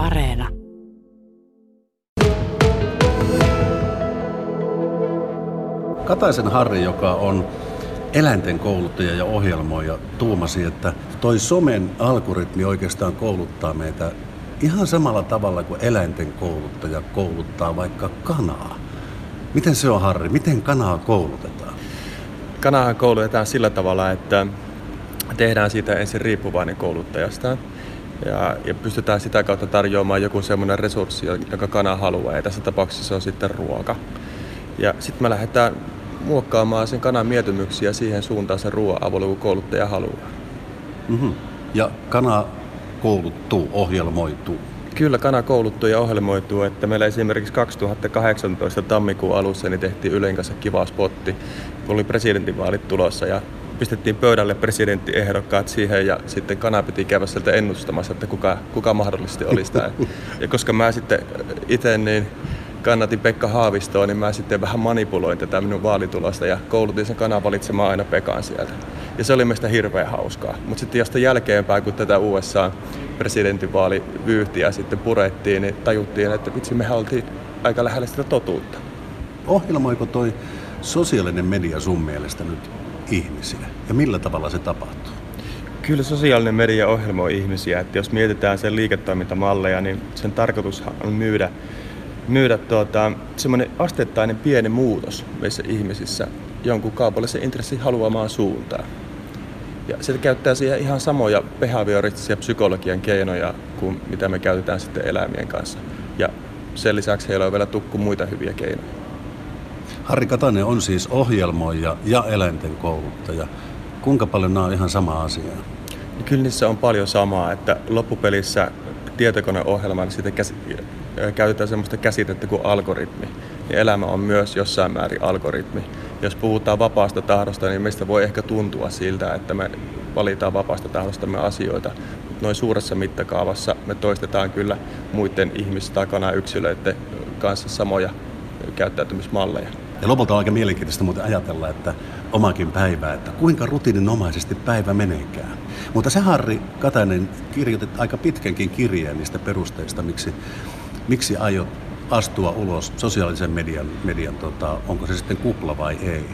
Areena. Kataisen Harri, joka on eläinten kouluttaja ja ohjelmoija, tuumasi, että toi somen algoritmi oikeastaan kouluttaa meitä ihan samalla tavalla kuin eläinten kouluttaja kouluttaa vaikka kanaa. Miten se on Harri? Miten kanaa koulutetaan? Kanaa koulutetaan sillä tavalla, että tehdään siitä ensin riippuvainen kouluttajasta ja, ja pystytään sitä kautta tarjoamaan joku semmoinen resurssi, joka kana haluaa ja tässä tapauksessa se on sitten ruoka. Ja sitten me lähdetään muokkaamaan sen kanan mieltymyksiä siihen suuntaan sen ruoan avulla, kun kouluttaja haluaa. Mm-hmm. Ja kana kouluttuu, ohjelmoituu. Kyllä, kana kouluttuu ja ohjelmoituu. Että meillä esimerkiksi 2018 tammikuun alussa niin tehtiin Ylen kanssa kiva spotti, kun oli presidentinvaalit tulossa ja pistettiin pöydälle presidenttiehdokkaat siihen ja sitten kana piti käydä sieltä ennustamassa, että kuka, kuka mahdollisesti olisi tämä. Ja koska mä sitten itse niin kannatin Pekka Haavistoa, niin mä sitten vähän manipuloin tätä minun vaalitulosta ja koulutin sen kanan valitsemaan aina Pekan sieltä. Ja se oli meistä hirveän hauskaa. Mutta sitten josta jälkeenpäin, kun tätä USA presidentinvaalivyyhtiä sitten purettiin, niin tajuttiin, että vitsi, mehän oltiin aika lähellä sitä totuutta. Ohjelmoiko toi sosiaalinen media sun mielestä nyt ihmisiä? Ja millä tavalla se tapahtuu? Kyllä sosiaalinen media ohjelmoi ihmisiä. Että jos mietitään sen liiketoimintamalleja, niin sen tarkoitus on myydä myydä tuota, semmoinen asteittainen pieni muutos meissä ihmisissä jonkun kaupallisen intressin haluamaan suuntaan. Ja se käyttää siihen ihan samoja behavioristisia psykologian keinoja kuin mitä me käytetään sitten eläimien kanssa. Ja sen lisäksi heillä on vielä tukku muita hyviä keinoja. Harri Katainen on siis ohjelmoija ja eläinten kouluttaja. Kuinka paljon nämä on ihan sama asia? Kyllä niissä on paljon samaa, että loppupelissä tietokoneohjelman niin siitä käs, käytetään sellaista käsitettä kuin algoritmi. Niin elämä on myös jossain määrin algoritmi. Jos puhutaan vapaasta tahdosta, niin meistä voi ehkä tuntua siltä, että me valitaan vapaasta tahdostamme asioita. Noin suuressa mittakaavassa me toistetaan kyllä muiden ihmis- tai yksilöiden kanssa samoja käyttäytymismalleja. Ja lopulta on aika mielenkiintoista muuten ajatella, että omakin päivä, että kuinka rutiininomaisesti päivä meneekään. Mutta se Harri Katainen kirjoitit aika pitkänkin kirjeen niistä perusteista, miksi, miksi aiot astua ulos sosiaalisen median, median tota, onko se sitten kupla vai ei.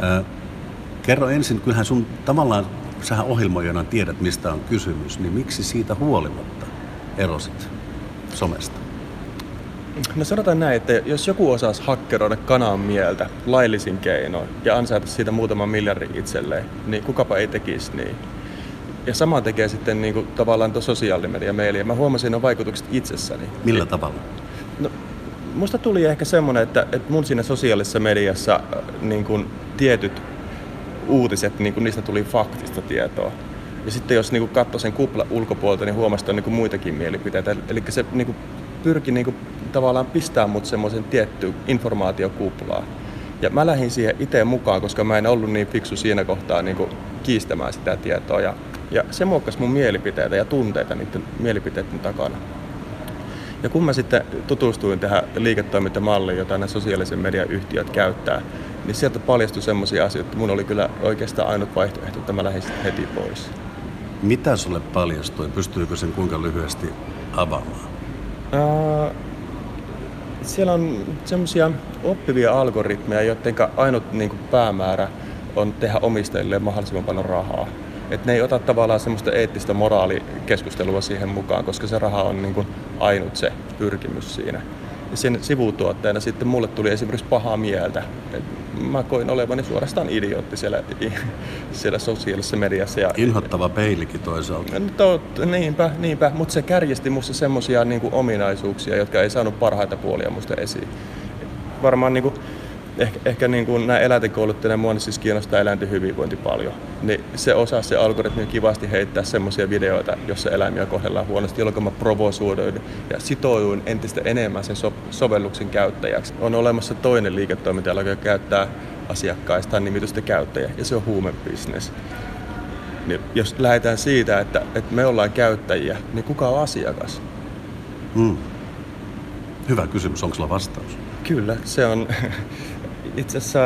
Ää, kerro ensin, kyllähän sun tavallaan, sähän ohjelmoijana tiedät mistä on kysymys, niin miksi siitä huolimatta erosit somesta? No sanotaan näin, että jos joku osaisi hakkeroida kanan mieltä laillisin keinoin ja ansaita siitä muutaman miljardin itselleen, niin kukapa ei tekisi niin. Ja sama tekee sitten niin kuin, tavallaan tuo sosiaalinen meille. Ja mä huomasin ne vaikutukset itsessäni. Millä tavalla? No, musta tuli ehkä semmoinen, että, että mun siinä sosiaalisessa mediassa äh, niin kuin, tietyt uutiset, niin kuin, niistä tuli faktista tietoa. Ja sitten jos niin katsoi sen kupla ulkopuolelta, niin huomasi, että on niin muitakin mielipiteitä. Eli se niin kuin, pyrki niin kuin, tavallaan pistää mut semmoisen tiettyyn informaatiokuplaan. Ja mä lähdin siihen itse mukaan, koska mä en ollut niin fiksu siinä kohtaa niin kuin kiistämään sitä tietoa. Ja, ja se muokkasi mun mielipiteitä ja tunteita niiden mielipiteiden takana. Ja kun mä sitten tutustuin tähän liiketoimintamalliin, jota nämä sosiaalisen median yhtiöt käyttää, niin sieltä paljastui semmoisia asioita, että mun oli kyllä oikeastaan ainut vaihtoehto, että mä lähdin heti pois. Mitä sulle paljastui? Pystyykö sen kuinka lyhyesti avaamaan? Äh, siellä on semmoisia oppivia algoritmeja, joiden ainut niin kuin, päämäärä on tehdä omistajille mahdollisimman paljon rahaa. Et ne ei ota tavallaan semmoista eettistä moraalikeskustelua siihen mukaan, koska se raha on niin kuin, ainut se pyrkimys siinä. Ja sen sivutuotteena sitten mulle tuli esimerkiksi pahaa mieltä. Et mä koin olevani suorastaan idiootti siellä, siellä sosiaalisessa mediassa. Ja, Inhottava peilikin toisaalta. No, to, niinpä, niinpä. mutta se kärjesti musta semmoisia niin ominaisuuksia, jotka ei saanut parhaita puolia musta esiin. Varmaan niin kuin, ehkä, ehkä niin kuin nämä eläintenkouluttajien mua niin siis kiinnostaa eläinten hyvinvointi paljon. Niin se osaa se algoritmi kivasti heittää semmoisia videoita, jossa eläimiä kohdellaan huonosti, jolloin mä provosoiduin ja sitouduin entistä enemmän sen so- sovelluksen käyttäjäksi. On olemassa toinen liiketoiminta, joka käyttää asiakkaista nimitystä käyttäjä, ja se on huumebisnes. Niin jos lähdetään siitä, että, että me ollaan käyttäjiä, niin kuka on asiakas? Hmm. Hyvä kysymys, onko sulla vastaus? Kyllä, se on itse asiassa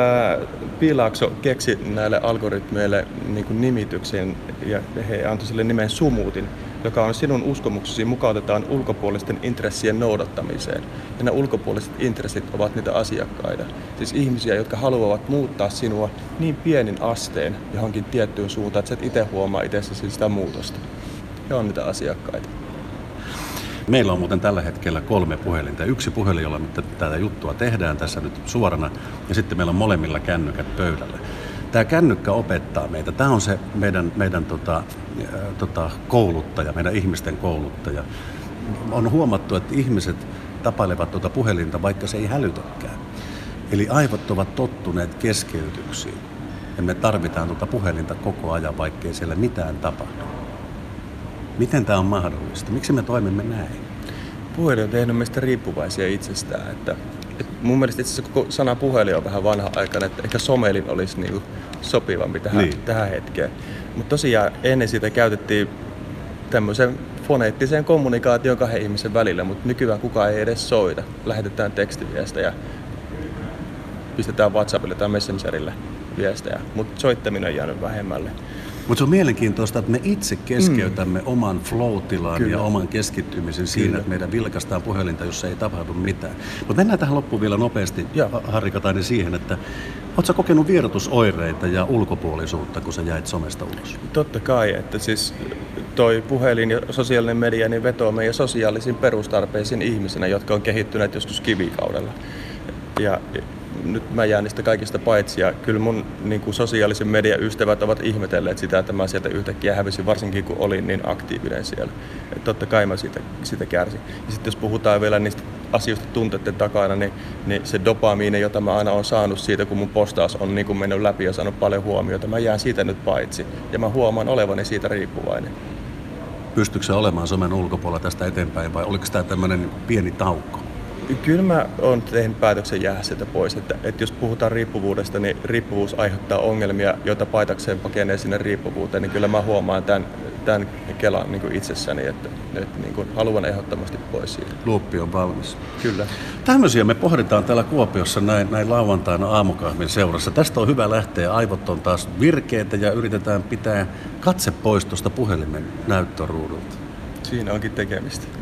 Piilaakso keksi näille algoritmeille niin nimityksen ja he antoi sille nimen sumuutin, joka on sinun uskomuksesi, mukautetaan ulkopuolisten intressien noudattamiseen. Ja nämä ulkopuoliset intressit ovat niitä asiakkaita. Siis ihmisiä, jotka haluavat muuttaa sinua niin pienin asteen johonkin tiettyyn suuntaan, että sä et itse huomaa itsessäsi sitä muutosta. Ja on niitä asiakkaita. Meillä on muuten tällä hetkellä kolme puhelinta. Yksi puhelin, jolla tätä juttua tehdään tässä nyt suorana, ja sitten meillä on molemmilla kännykät pöydällä. Tämä kännykkä opettaa meitä. Tämä on se meidän, meidän tota, tota, kouluttaja, meidän ihmisten kouluttaja. On huomattu, että ihmiset tapailevat tuota puhelinta, vaikka se ei hälytäkään. Eli aivot ovat tottuneet keskeytyksiin. Ja me tarvitaan tuota puhelinta koko ajan, vaikkei siellä mitään tapahdu. Miten tämä on mahdollista? Miksi me toimimme näin? Puhelin on tehnyt meistä riippuvaisia itsestään. Että, että mun mielestä itse asiassa koko sana puhelin on vähän vanha aikana, että ehkä somelin olisi niinku sopivampi tähän, niin. tähän hetkeen. Mutta tosiaan ennen sitä käytettiin tämmöisen foneettiseen kommunikaation kahden ihmisen välillä, mutta nykyään kukaan ei edes soita. Lähetetään tekstiviestejä, pistetään WhatsAppille tai Messengerille viestejä, mutta soittaminen on jäänyt vähemmälle. Mutta se on mielenkiintoista, että me itse keskeytämme mm. oman flow ja oman keskittymisen siinä, Kyllä. että meidän vilkastaan puhelinta, jossa ei tapahdu mitään. Mutta mennään tähän loppuun vielä nopeasti, ja. Harri Katainen, siihen, että Oletko kokenut vierotusoireita ja ulkopuolisuutta, kun sä jäit somesta ulos? Totta kai, että siis toi puhelin ja sosiaalinen media niin vetoo meidän sosiaalisiin perustarpeisiin ihmisenä, jotka on kehittyneet joskus kivikaudella. Ja nyt mä jään niistä kaikista paitsi ja kyllä mun niin kuin sosiaalisen median ystävät ovat ihmetelleet sitä, että mä sieltä yhtäkkiä hävisin, varsinkin kun olin niin aktiivinen siellä. Et totta kai mä siitä, siitä kärsin. Ja sitten jos puhutaan vielä niistä asioista tunteiden takana, niin, niin se dopamiini, jota mä aina olen saanut siitä, kun mun postaus on niin kuin mennyt läpi ja saanut paljon huomiota, mä jään siitä nyt paitsi. Ja mä huomaan olevani siitä riippuvainen. Pystyykö olemaan somen ulkopuolella tästä eteenpäin vai oliko tämä tämmöinen pieni taukko? Kyllä mä oon tehnyt päätöksen jäädä sieltä pois. Että, että jos puhutaan riippuvuudesta, niin riippuvuus aiheuttaa ongelmia, joita paitakseen pakenee sinne riippuvuuteen, niin kyllä mä huomaan tämän, tämän Kelan niin itsessäni, että, että niin kuin haluan ehdottomasti pois siitä. Luuppi on valmis. Kyllä. Tämmöisiä me pohditaan täällä Kuopiossa näin, näin lauantaina aamukahvin seurassa. Tästä on hyvä lähteä. Aivot on taas virkeitä ja yritetään pitää katse pois tuosta puhelimen näyttöruudulta. Siinä onkin tekemistä.